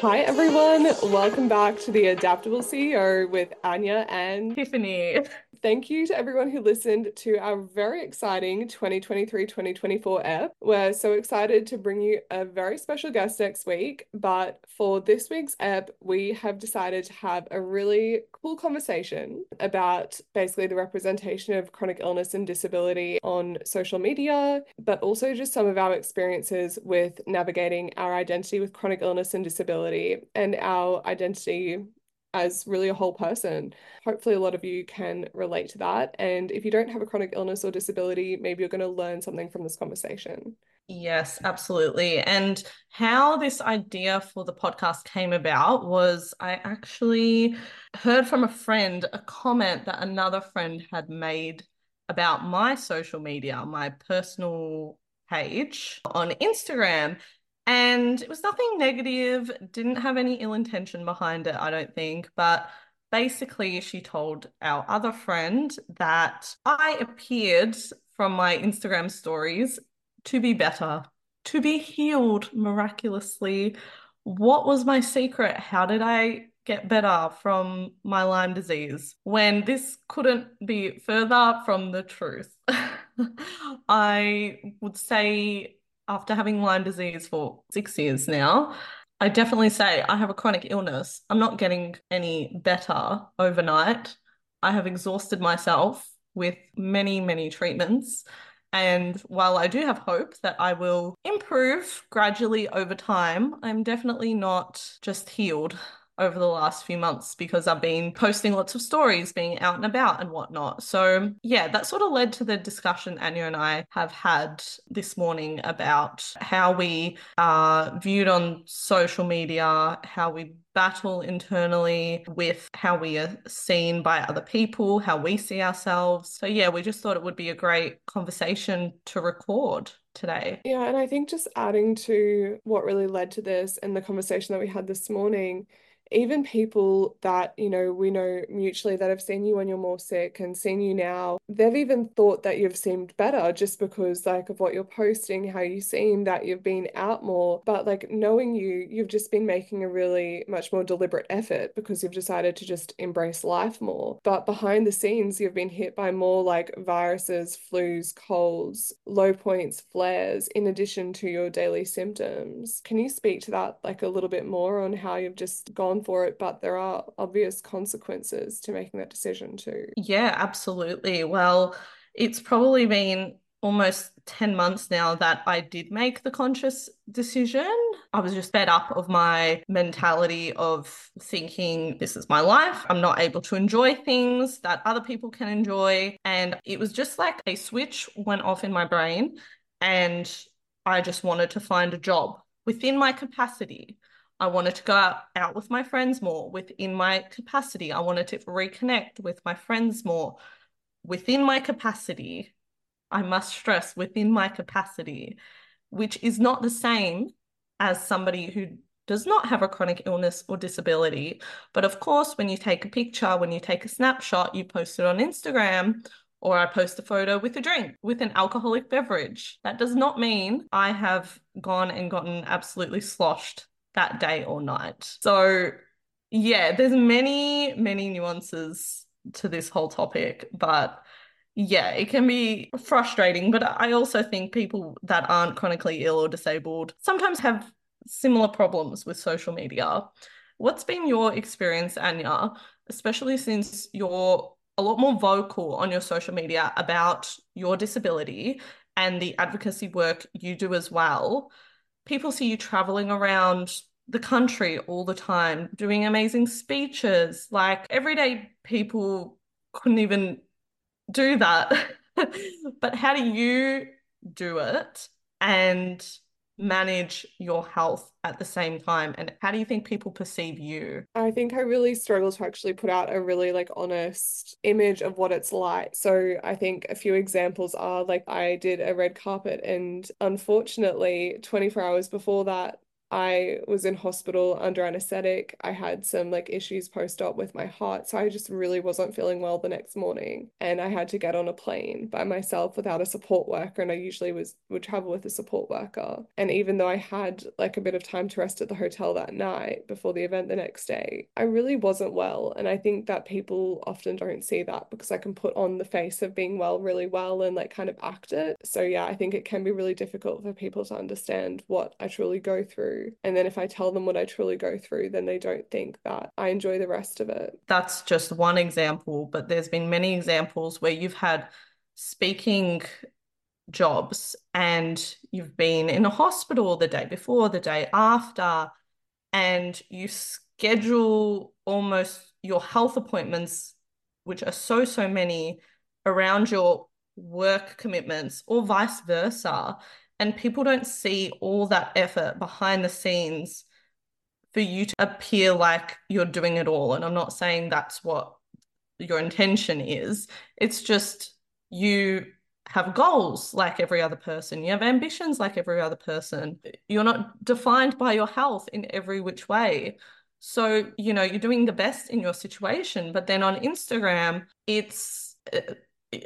Hi, everyone. Welcome back to the Adaptable CEO with Anja and Tiffany. Thank you to everyone who listened to our very exciting 2023 2024 ep. We're so excited to bring you a very special guest next week. But for this week's ep, we have decided to have a really cool conversation about basically the representation of chronic illness and disability on social media, but also just some of our experiences with navigating our identity with chronic illness and disability and our identity as really a whole person. Hopefully, a lot of you can relate to that. And if you don't have a chronic illness or disability, maybe you're going to learn something from this conversation. Yes, absolutely. And how this idea for the podcast came about was I actually heard from a friend a comment that another friend had made about my social media, my personal page on Instagram. And it was nothing negative, didn't have any ill intention behind it, I don't think. But basically, she told our other friend that I appeared from my Instagram stories to be better, to be healed miraculously. What was my secret? How did I get better from my Lyme disease when this couldn't be further from the truth? I would say after having Lyme disease for six years now, I definitely say I have a chronic illness. I'm not getting any better overnight. I have exhausted myself with many, many treatments. And while I do have hope that I will improve gradually over time, I'm definitely not just healed over the last few months because I've been posting lots of stories, being out and about and whatnot. So, yeah, that sort of led to the discussion Anja and I have had this morning about how we are viewed on social media, how we battle internally with how we are seen by other people, how we see ourselves. So, yeah, we just thought it would be a great conversation to record today. Yeah, and I think just adding to what really led to this and the conversation that we had this morning even people that, you know, we know mutually that have seen you when you're more sick and seen you now, they've even thought that you've seemed better just because, like, of what you're posting, how you seem, that you've been out more. But, like, knowing you, you've just been making a really much more deliberate effort because you've decided to just embrace life more. But behind the scenes, you've been hit by more like viruses, flus, colds, low points, flares, in addition to your daily symptoms. Can you speak to that, like, a little bit more on how you've just gone for it, but there are obvious consequences to making that decision too. Yeah, absolutely. Well, it's probably been almost 10 months now that I did make the conscious decision. I was just fed up of my mentality of thinking this is my life. I'm not able to enjoy things that other people can enjoy. And it was just like a switch went off in my brain. And I just wanted to find a job within my capacity I wanted to go out, out with my friends more within my capacity. I wanted to reconnect with my friends more within my capacity. I must stress within my capacity, which is not the same as somebody who does not have a chronic illness or disability. But of course, when you take a picture, when you take a snapshot, you post it on Instagram or I post a photo with a drink, with an alcoholic beverage. That does not mean I have gone and gotten absolutely sloshed that day or night. So yeah, there's many, many nuances to this whole topic, but yeah, it can be frustrating. But I also think people that aren't chronically ill or disabled sometimes have similar problems with social media. What's been your experience, Anja, especially since you're a lot more vocal on your social media about your disability and the advocacy work you do as well? People see you traveling around the country all the time, doing amazing speeches. Like everyday people couldn't even do that. but how do you do it and manage your health at the same time? And how do you think people perceive you? I think i really struggle to actually put out a really like honest image of what it's like. So i think a few examples are like i did a red carpet and unfortunately 24 hours before that I was in hospital under anesthetic. I had some like issues post-op with my heart. So I just really wasn't feeling well the next morning. And I had to get on a plane by myself without a support worker. And I usually was would travel with a support worker. And even though I had like a bit of time to rest at the hotel that night before the event the next day, I really wasn't well. And I think that people often don't see that because I can put on the face of being well really well and like kind of act it. So yeah, I think it can be really difficult for people to understand what I truly go through. And then if I tell them what I truly go through, then they don't think that I enjoy the rest of it. That's just one example, but there's been many examples where you've had speaking jobs and you've been in a hospital the day before, the day after, and you schedule almost your health appointments, which are so, so many around your work commitments or vice versa. And people don't see all that effort behind the scenes for you to appear like you're doing it all. And I'm not saying that's what your intention is. It's just you have goals like every other person. You have ambitions like every other person. You're not defined by your health in every which way. So, you know, you're doing the best in your situation. But then on Instagram, it's uh,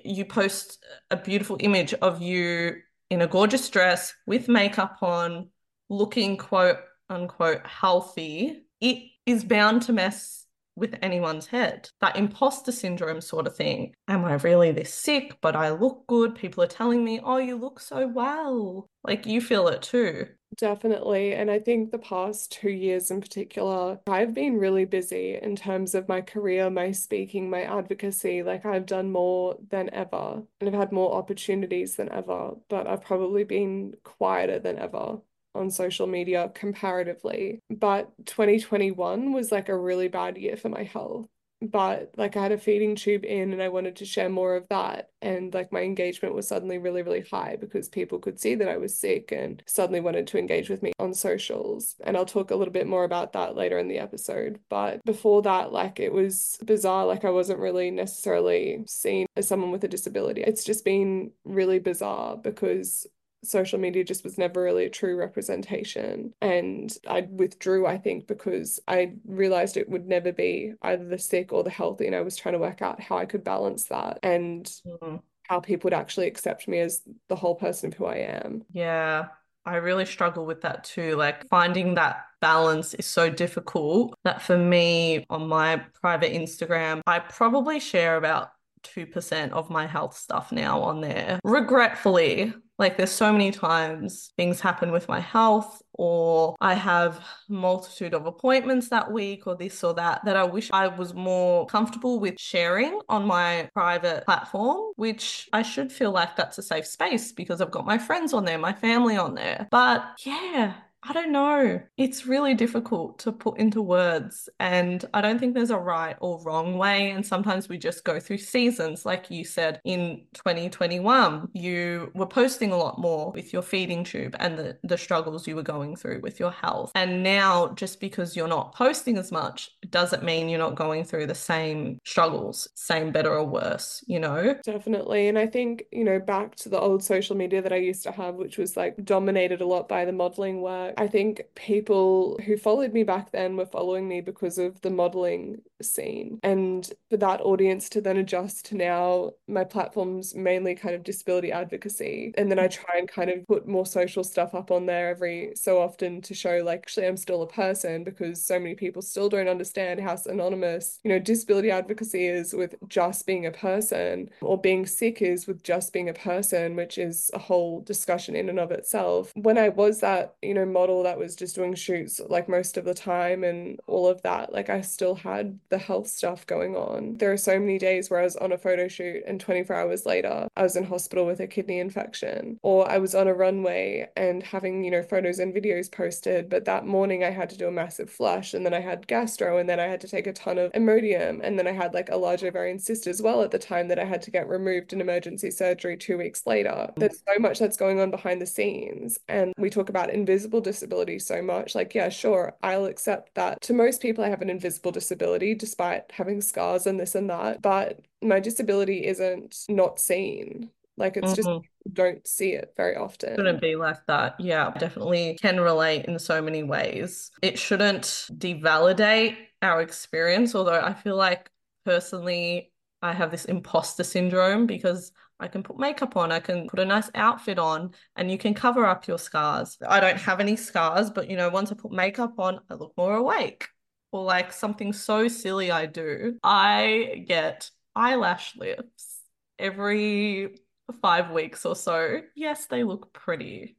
you post a beautiful image of you in a gorgeous dress with makeup on, looking quote unquote healthy. It is bound to mess with anyone's head. That imposter syndrome sort of thing. Am I really this sick, but I look good? People are telling me, oh, you look so well. Like you feel it too. Definitely. And I think the past two years in particular, I've been really busy in terms of my career, my speaking, my advocacy. Like I've done more than ever and I've had more opportunities than ever, but I've probably been quieter than ever on social media comparatively. But 2021 was like a really bad year for my health. But like I had a feeding tube in and I wanted to share more of that. And like my engagement was suddenly really, really high because people could see that I was sick and suddenly wanted to engage with me on socials. And I'll talk a little bit more about that later in the episode. But before that, like it was bizarre. Like I wasn't really necessarily seen as someone with a disability. It's just been really bizarre because social media just was never really a true representation. And I withdrew, I think, because I realized it would never be either the sick or the healthy. And I was trying to work out how I could balance that and mm-hmm. how people would actually accept me as the whole person of who I am. Yeah. I really struggle with that too. Like finding that balance is so difficult that for me on my private Instagram, I probably share about 2% of my health stuff now on there. Regretfully, like there's so many times things happen with my health or I have multitude of appointments that week or this or that that I wish I was more comfortable with sharing on my private platform, which I should feel like that's a safe space because I've got my friends on there, my family on there. But yeah, I don't know. It's really difficult to put into words. And I don't think there's a right or wrong way. And sometimes we just go through seasons. Like you said in 2021, you were posting a lot more with your feeding tube and the, the struggles you were going through with your health. And now, just because you're not posting as much, doesn't mean you're not going through the same struggles, same better or worse, you know? Definitely. And I think, you know, back to the old social media that I used to have, which was like dominated a lot by the modeling work I think people who followed me back then were following me because of the modeling scene. And for that audience to then adjust to now, my platform's mainly kind of disability advocacy. And then I try and kind of put more social stuff up on there every so often to show, like, actually, I'm still a person because so many people still don't understand how anonymous, you know, disability advocacy is with just being a person, or being sick is with just being a person, which is a whole discussion in and of itself. When I was that, you know, model that was just doing shoots like most of the time and all of that, like I still had the health stuff going on. There are so many days where I was on a photo shoot and 24 hours later I was in hospital with a kidney infection, or I was on a runway and having, you know, photos and videos posted, but that morning I had to do a massive flush and then I had gastro and then I had to take a ton of Imodium and then I had like a large ovarian cyst as well at the time that I had to get removed in emergency surgery two weeks later. There's so much that's going on behind the scenes and we talk about invisible disability so much. Like, yeah, sure, I'll accept that. To most people, I have an invisible disability despite having scars and this and that, but my disability isn't not seen. Like, it's mm-hmm. just don't see it very often. It shouldn't be like that. Yeah, definitely can relate in so many ways. It shouldn't devalidate our experience, although I feel like personally, I have this imposter syndrome because I can put makeup on, I can put a nice outfit on, and you can cover up your scars. I don't have any scars, but you know, once I put makeup on, I look more awake. Or like something so silly I do, I get eyelash lifts every five weeks or so. Yes, they look pretty,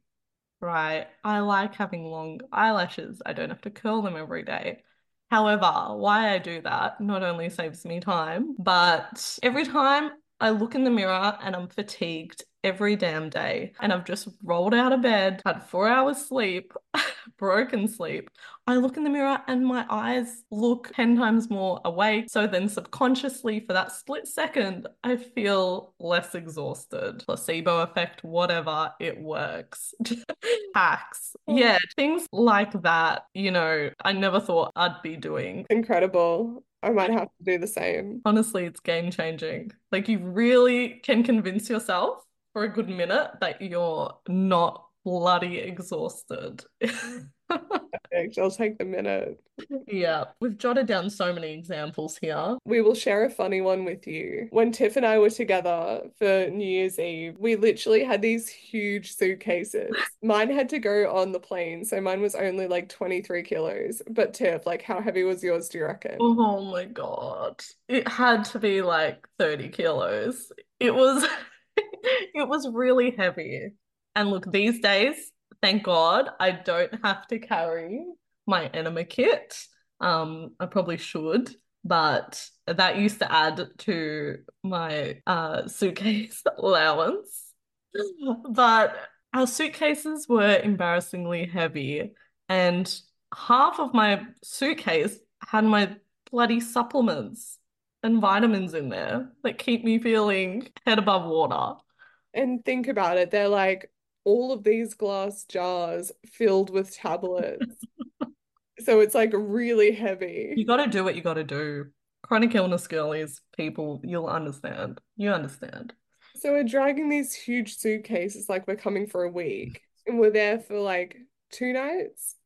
right? I like having long eyelashes. I don't have to curl them every day. However, why I do that not only saves me time, but every time I look in the mirror and I'm fatigued every damn day and I've just rolled out of bed, had four hours sleep, broken sleep. I look in the mirror and my eyes look 10 times more awake. So then subconsciously for that split second, I feel less exhausted. Placebo effect, whatever, it works. Hacks. Yeah, oh. things like that, you know, I never thought I'd be doing. Incredible. I might have to do the same. Honestly, it's game changing. Like you really can convince yourself for a good minute that you're not bloody exhausted. I'll take the minute. Yeah, we've jotted down so many examples here. We will share a funny one with you. When Tiff and I were together for New Year's Eve, we literally had these huge suitcases. mine had to go on the plane, so mine was only like 23 kilos. But Tiff, like, how heavy was yours, do you reckon? Oh my God. It had to be like 30 kilos. It was. it was really heavy. And look, these days, thank God, I don't have to carry my enema kit. Um, I probably should, but that used to add to my uh, suitcase allowance. But our suitcases were embarrassingly heavy, and half of my suitcase had my bloody supplements and vitamins in there that keep me feeling head above water. And think about it, they're like all of these glass jars filled with tablets. so it's like really heavy. You got to do what you got to do. Chronic illness girlies, people, you'll understand. You understand. So we're dragging these huge suitcases like we're coming for a week and we're there for like two nights,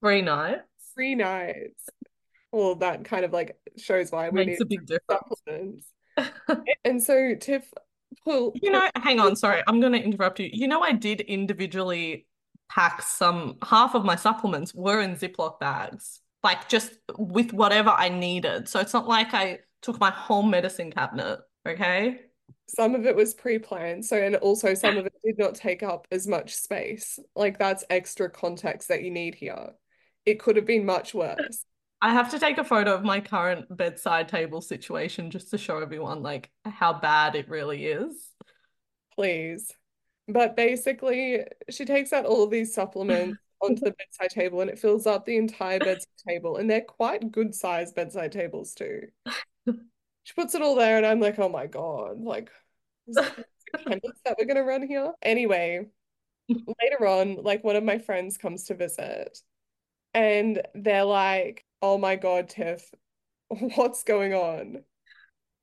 three nights, three nights. Well, that kind of like shows why we Makes need a big difference. and so Tiff well, you know, hang on, sorry, I'm going to interrupt you. You know, I did individually pack some, half of my supplements were in Ziploc bags, like just with whatever I needed. So it's not like I took my whole medicine cabinet, okay? Some of it was pre planned. So, and also some of it did not take up as much space. Like, that's extra context that you need here. It could have been much worse. I have to take a photo of my current bedside table situation just to show everyone like how bad it really is. Please. But basically, she takes out all of these supplements onto the bedside table and it fills up the entire bedside table. And they're quite good sized bedside tables too. she puts it all there and I'm like, oh my God, like that we're gonna run here. Anyway, later on, like one of my friends comes to visit and they're like, oh my God, Tiff, what's going on?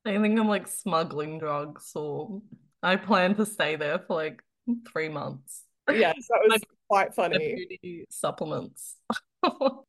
I think I'm like smuggling drugs or I plan to stay there for like three months. Yes, that was quite funny. Supplements.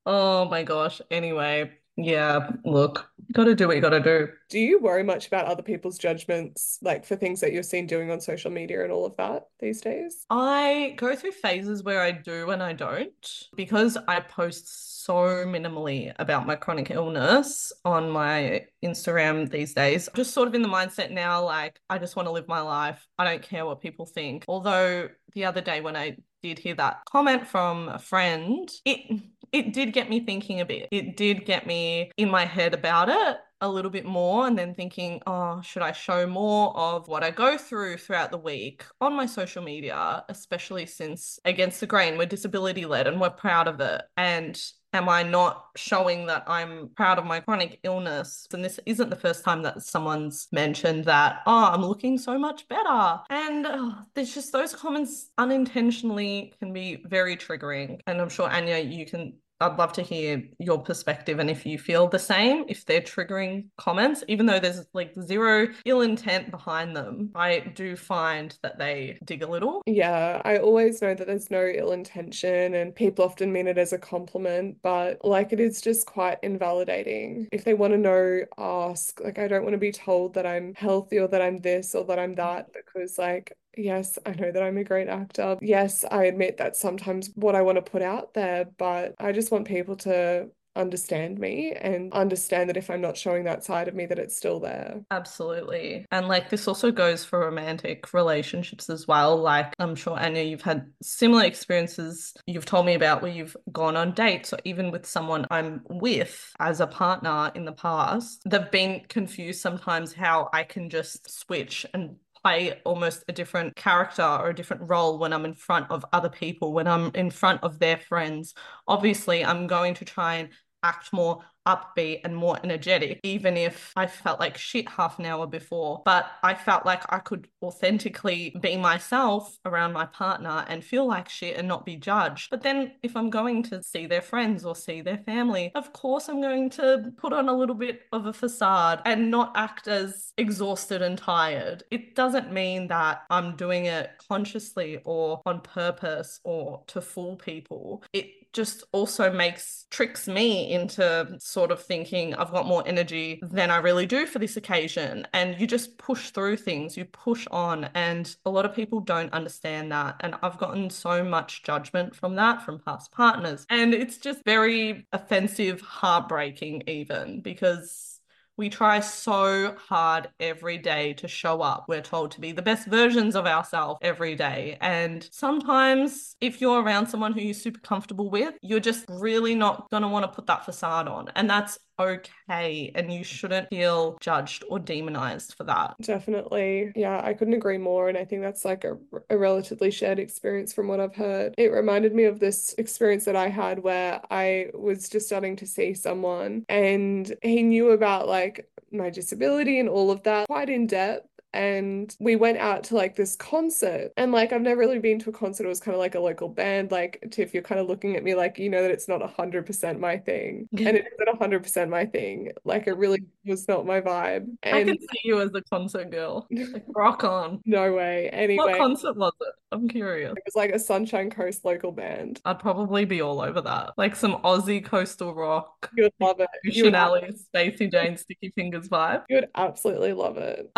oh my gosh. Anyway, yeah, look, gotta do what you gotta do. Do you worry much about other people's judgments, like for things that you're seen doing on social media and all of that these days? I go through phases where I do and I don't because I post so minimally about my chronic illness on my Instagram these days. Just sort of in the mindset now, like, I just want to live my life. I don't care what people think. Although the other day when I did hear that comment from a friend, it it did get me thinking a bit. It did get me in my head about it a little bit more and then thinking, oh, should I show more of what I go through throughout the week on my social media, especially since Against the Grain, we're disability led and we're proud of it. And am I not showing that I'm proud of my chronic illness? And this isn't the first time that someone's mentioned that, oh, I'm looking so much better. And oh, there's just those comments unintentionally can be very triggering. And I'm sure, Anja, you can I'd love to hear your perspective and if you feel the same, if they're triggering comments, even though there's like zero ill intent behind them, I do find that they dig a little. Yeah, I always know that there's no ill intention and people often mean it as a compliment, but like it is just quite invalidating. If they want to know, ask. Like, I don't want to be told that I'm healthy or that I'm this or that I'm that because, like, Yes, I know that I'm a great actor. Yes, I admit that sometimes what I want to put out there, but I just want people to understand me and understand that if I'm not showing that side of me, that it's still there. Absolutely. And like this also goes for romantic relationships as well. Like I'm sure Anja, you've had similar experiences you've told me about where you've gone on dates or even with someone I'm with as a partner in the past. They've been confused sometimes how I can just switch and play almost a different character or a different role when I'm in front of other people, when I'm in front of their friends. Obviously, I'm going to try and act more upbeat and more energetic, even if I felt like shit half an hour before. But I felt like I could authentically be myself around my partner and feel like shit and not be judged. But then if I'm going to see their friends or see their family, of course I'm going to put on a little bit of a facade and not act as exhausted and tired. It doesn't mean that I'm doing it consciously or on purpose or to fool people. It just also makes tricks me into sort of thinking I've got more energy than I really do for this occasion. And you just push through things, you push on. And a lot of people don't understand that. And I've gotten so much judgment from that from past partners. And it's just very offensive, heartbreaking, even because we try so hard every day to show up. We're told to be the best versions of ourselves every day. And sometimes, if you're around someone who you're super comfortable with, you're just really not going to want to put that facade on. And that's okay and you shouldn't feel judged or demonized for that. Definitely. Yeah, I couldn't agree more. And I think that's like a, a relatively shared experience from what I've heard. It reminded me of this experience that I had where I was just starting to see someone and he knew about like my disability and all of that quite in depth and we went out to like this concert and like I've never really been to a concert it was kind of like a local band like Tiff you're kind of looking at me like you know that it's not 100% my thing and it isn't 100% my thing like it really was not my vibe and I can see you as a concert girl like rock on. No way anyway. what concert was it? I'm curious. It was like a Sunshine Coast local band. I'd probably be all over that like some Aussie coastal rock you would love it. Ocean Alley Spacey Jane Sticky Fingers vibe. You would absolutely love it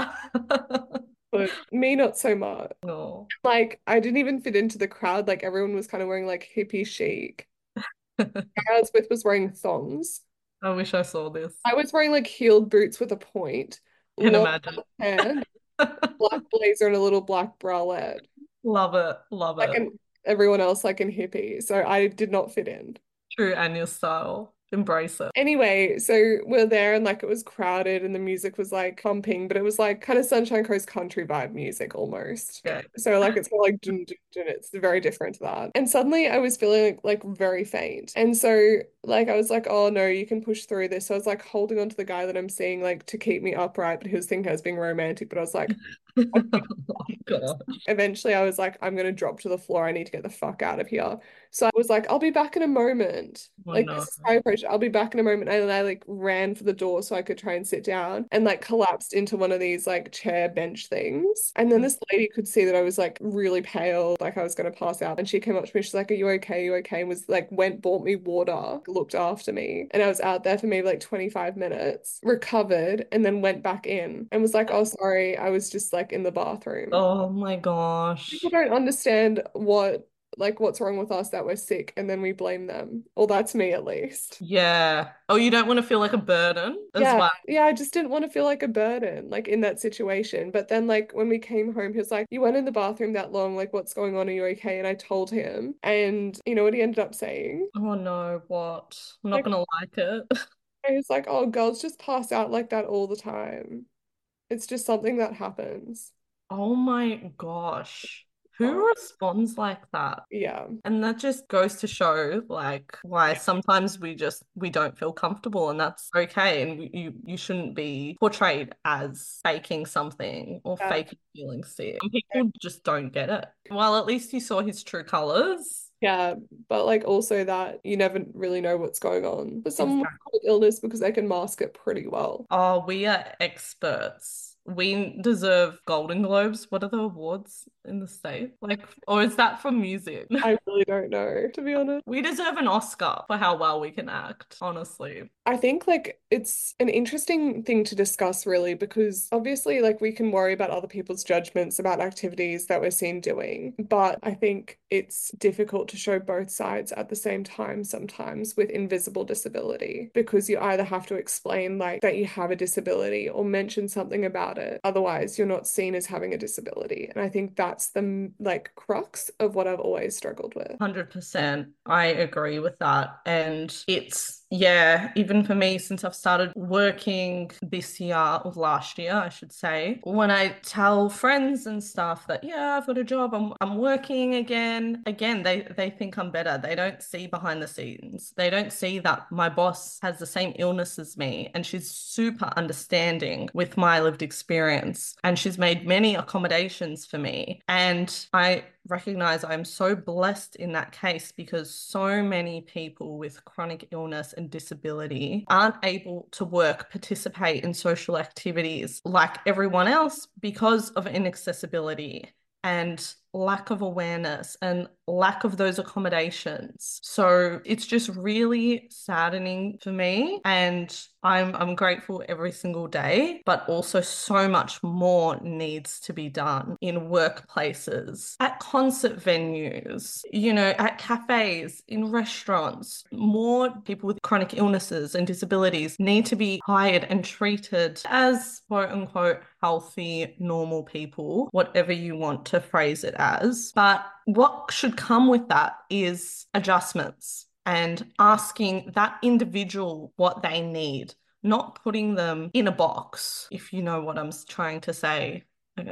but me not so much. No. Like I didn't even fit into the crowd. Like everyone was kind of wearing like hippie chic. I was with was wearing thongs. I wish I saw this. I was wearing like heeled boots with a point. Can imagine. Hair, black blazer and a little black bralette. Love it. Love it. like it. everyone else like in hippie. So I did not fit in. True and your style embrace it. Anyway, so we're there and like it was crowded and the music was like pumping, but it was like kind of Sunshine Coast country vibe music almost. Okay. So like it's like dun, dun, dun, it's very different to that. And suddenly I was feeling like, like very faint. And so like I was like, oh no, you can push through this. So I was like holding on to the guy that I'm seeing like to keep me upright, but he was thinking I was being romantic, but I was like oh, Eventually, I was like, I'm gonna drop to the floor. I need to get the fuck out of here. So I was like, I'll be back in a moment. Oh, like no. this is how I approached. I'll be back in a moment. And then I like ran for the door so I could try and sit down and like collapsed into one of these like chair bench things. And then this lady could see that I was like really pale, like I was gonna pass out. And she came up to me. She's like, Are you okay? Are you okay? And was like, went, bought me water, looked after me. And I was out there for maybe like 25 minutes, recovered, and then went back in and was like, Oh, sorry. I was just like in the bathroom. Oh my gosh. People don't understand what like what's wrong with us that we're sick and then we blame them. Or that's me at least. Yeah. Oh, you don't want to feel like a burden as yeah. well. Yeah, I just didn't want to feel like a burden, like in that situation. But then like when we came home, he was like, You went in the bathroom that long, like what's going on? Are you okay? And I told him. And you know what he ended up saying? Oh no, what? I'm not Like- gonna like it. He was like, Oh, girls just pass out like that all the time. It's just something that happens. Oh my gosh. Who responds like that? Yeah. And that just goes to show like why sometimes we just we don't feel comfortable and that's okay and you you shouldn't be portrayed as faking something or Yeah. faking feeling sick. And people just don't get it. Well, at least you saw his true colors Yeah, but like also that you never really know what's going on for someone with illness because they can mask it pretty well. Oh, we are experts we deserve Golden Globes. What are the awards in the state? Like, or is that for music? I really don't know, to be honest. We deserve an Oscar for how well we can act, honestly. I think like it's an interesting thing to discuss, really, because obviously, like, we can worry about other people's judgments about activities that we're seen doing, but I think it's difficult to show both sides at the same time sometimes with invisible disability because you either have to explain, like, that you have a disability or mention something about it. Otherwise, you're not seen as having a disability. And I think that's the like crux of what I've always struggled with. 100%. I agree with that. And it's yeah, even for me, since I've started working this year or last year, I should say, when I tell friends and stuff that, yeah, I've got a job, I'm, I'm working again, again, they, they think I'm better. They don't see behind the scenes. They don't see that my boss has the same illness as me and she's super understanding with my lived experience. And she's made many accommodations for me. And I recognize I'm so blessed in that case because so many people with chronic illness and disability aren't able to work, participate in social activities like everyone else because of inaccessibility and lack of awareness and lack of those accommodations. So it's just really saddening for me and I'm I'm grateful every single day, but also so much more needs to be done in workplaces, at concert venues, you know, at cafes, in restaurants. More people with chronic illnesses and disabilities need to be hired and treated as quote unquote healthy, normal people, whatever you want to phrase it as. But what should come with that is adjustments and asking that individual what they need, not putting them in a box, if you know what I'm trying to say.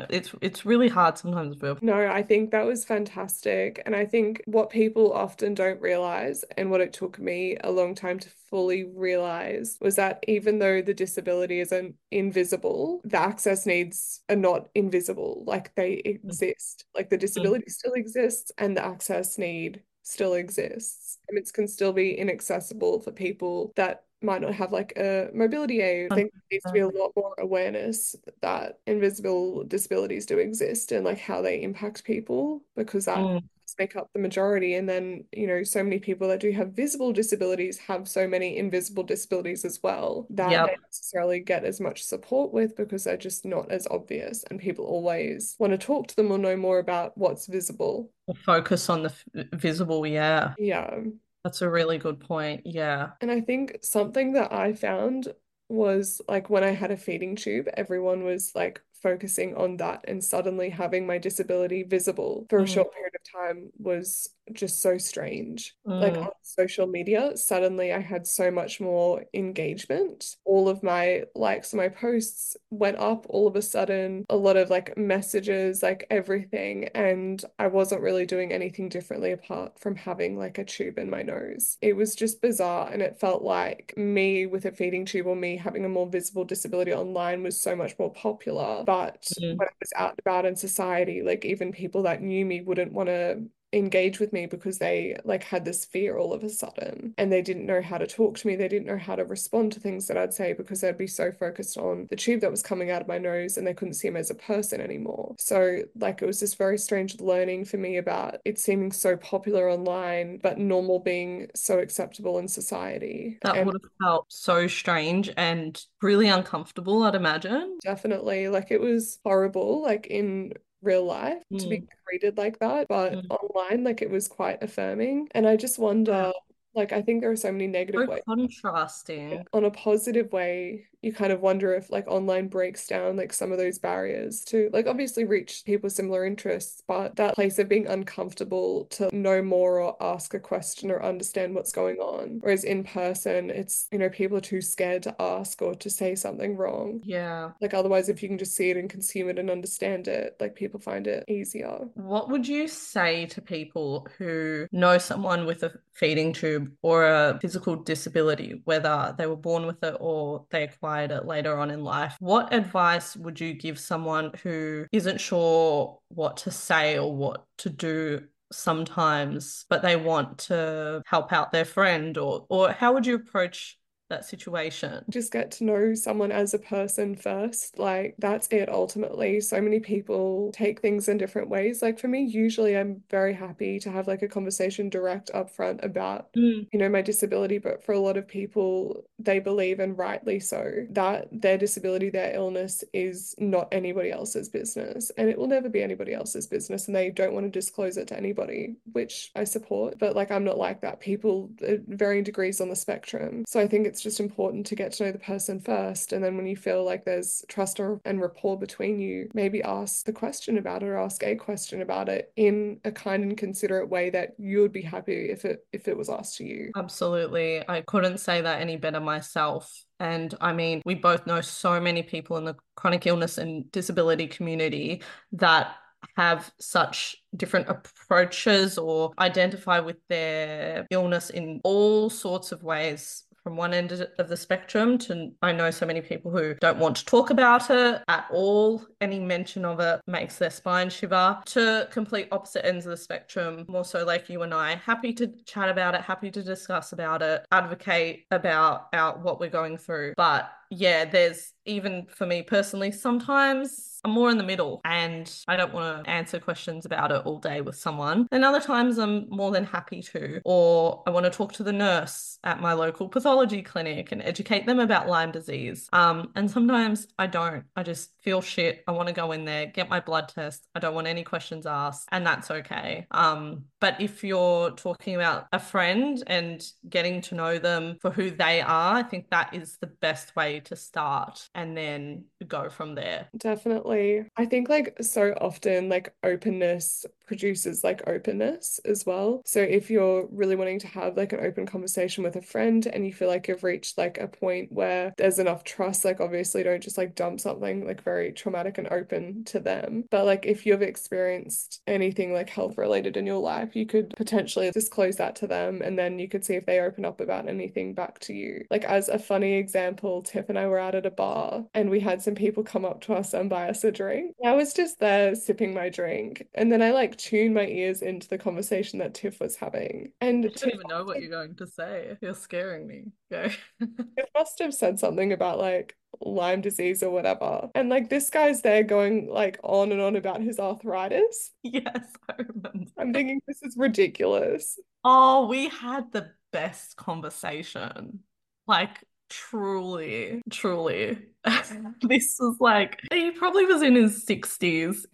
It's it's really hard sometimes, Viv. No, I think that was fantastic. And I think what people often don't realize, and what it took me a long time to fully realize, was that even though the disability isn't invisible, the access needs are not invisible. Like they mm. exist. Like the mm. disability still exists and the access need still exists. And it can still be inaccessible for people that might not have like a mobility aid. I think there needs to be a lot more awareness that invisible disabilities do exist and like how they impact people because that mm. make up the majority. And then, you know, so many people that do have visible disabilities have so many invisible disabilities as well that yep. they necessarily get as much support with because they're just not as obvious. And people always want to talk to them or know more about what's visible. Focus on the visible, yeah. Yeah. That's a really good point. Yeah. And I think something that I found was like when I had a feeding tube, everyone was like focusing on that and suddenly having my disability visible for a mm. short period of time was just so strange. Mm. Like on social media, suddenly I had so much more engagement. All of my likes on my posts went up all of a sudden, a lot of like messages, like everything. And I wasn't really doing anything differently apart from having like a tube in my nose. It was just bizarre. And it felt like me with a feeding tube or me having a more visible disability online was so much more popular. But mm. when I was out and about in society, like even people that knew me wouldn't want to engage with me because they like had this fear all of a sudden and they didn't know how to talk to me. They didn't know how to respond to things that I'd say because they'd be so focused on the tube that was coming out of my nose and they couldn't see him as a person anymore. So like it was this very strange learning for me about it seeming so popular online but normal being so acceptable in society. That and would have felt so strange and really uncomfortable I'd imagine. Definitely. Like it was horrible like in real life mm. to be mm. treated like that but mm. online like it was quite affirming and i just wonder like I think there are so many negative so ways. Contrasting. On a positive way, you kind of wonder if like online breaks down like some of those barriers to like obviously reach people with similar interests, but that place of being uncomfortable to know more or ask a question or understand what's going on. Whereas in person, it's you know, people are too scared to ask or to say something wrong. Yeah. Like otherwise if you can just see it and consume it and understand it, like people find it easier. What would you say to people who know someone with a feeding tube or a physical disability, whether they were born with it or they acquired it later on in life, what advice would you give someone who isn't sure what to say or what to do sometimes, but they want to help out their friend or or how would you approach that situation. Just get to know someone as a person first. Like, that's it ultimately. So many people take things in different ways. Like, for me, usually I'm very happy to have like a conversation direct upfront about, mm. you know, my disability. But for a lot of people, they believe, and rightly so, that their disability, their illness is not anybody else's business. And it will never be anybody else's business. And they don't want to disclose it to anybody, which I support. But like, I'm not like that. People, varying degrees on the spectrum. So I think it's it's just important to get to know the person first. And then when you feel like there's trust or, and rapport between you, maybe ask the question about it or ask a question about it in a kind and considerate way that you would be happy if it if it was asked to you. Absolutely. I couldn't say that any better myself. And I mean, we both know so many people in the chronic illness and disability community that have such different approaches or identify with their illness in all sorts of ways from one end of the spectrum to I know so many people who don't want to talk about it at all. Any mention of it makes their spine shiver to complete opposite ends of the spectrum, more so like you and I, happy to chat about it, happy to discuss about it, advocate about out what we're going through. But yeah, there's even for me personally, sometimes I'm more in the middle and I don't want to answer questions about it all day with someone. And other times I'm more than happy to. Or I want to talk to the nurse at my local pathology clinic and educate them about Lyme disease. Um, and sometimes I don't. I just feel shit. I want to go in there, get my blood test. I don't want any questions asked, and that's okay. Um, but if you're talking about a friend and getting to know them for who they are, I think that is the best way to start and then go from there. Definitely. I think like so often like openness produces like openness as well. So if you're really wanting to have like an open conversation with a friend and you feel like you've reached like a point where there's enough trust, like obviously don't just like dump something like very traumatic and open to them. But like if you've experienced anything like health related in your life, you could potentially disclose that to them and then you could see if they open up about anything back to you. Like as a funny example, Tiff and I were out at a bar and we had some people come up to us and buy us a drink. I was just there sipping my drink and then I like tune my ears into the conversation that Tiff was having. And I don't even know what you're going to say. You're scaring me. Go. it must have said something about like Lyme disease or whatever. And like this guy's there going like on and on about his arthritis. Yes, I remember. I'm thinking this is ridiculous. Oh, we had the best conversation. Like truly, truly. this was like he probably was in his 60s.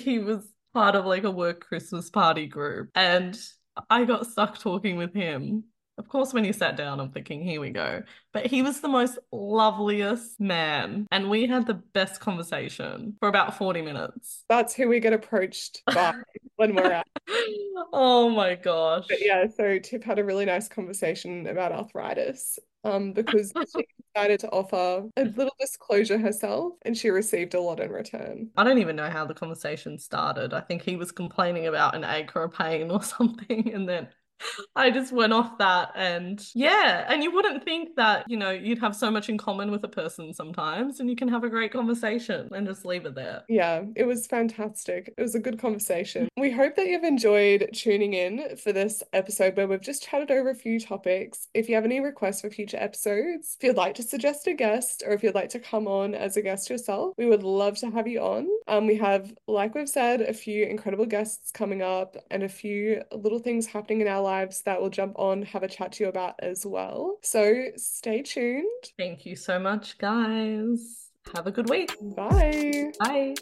He was part of like a work Christmas party group. And I got stuck talking with him. Of course, when he sat down, I'm thinking, here we go. But he was the most loveliest man. And we had the best conversation for about 40 minutes. That's who we get approached by when we're out. oh my gosh. But yeah, so Tiff had a really nice conversation about arthritis um, because she decided to offer a little disclosure herself and she received a lot in return. I don't even know how the conversation started. I think he was complaining about an ache or a pain or something. And then I just went off that and yeah, and you wouldn't think that, you know, you'd have so much in common with a person sometimes and you can have a great conversation and just leave it there. Yeah, it was fantastic. It was a good conversation. We hope that you've enjoyed tuning in for this episode where we've just chatted over a few topics. If you have any requests for future episodes, if you'd like to suggest a guest or if you'd like to come on as a guest yourself, we would love to have you on. Um, we have, like we've said, a few incredible guests coming up and a few little things happening in our lives that we'll jump on, have a chat to you about as well. So stay tuned. Thank you so much, guys. Have a good week. Bye. Bye.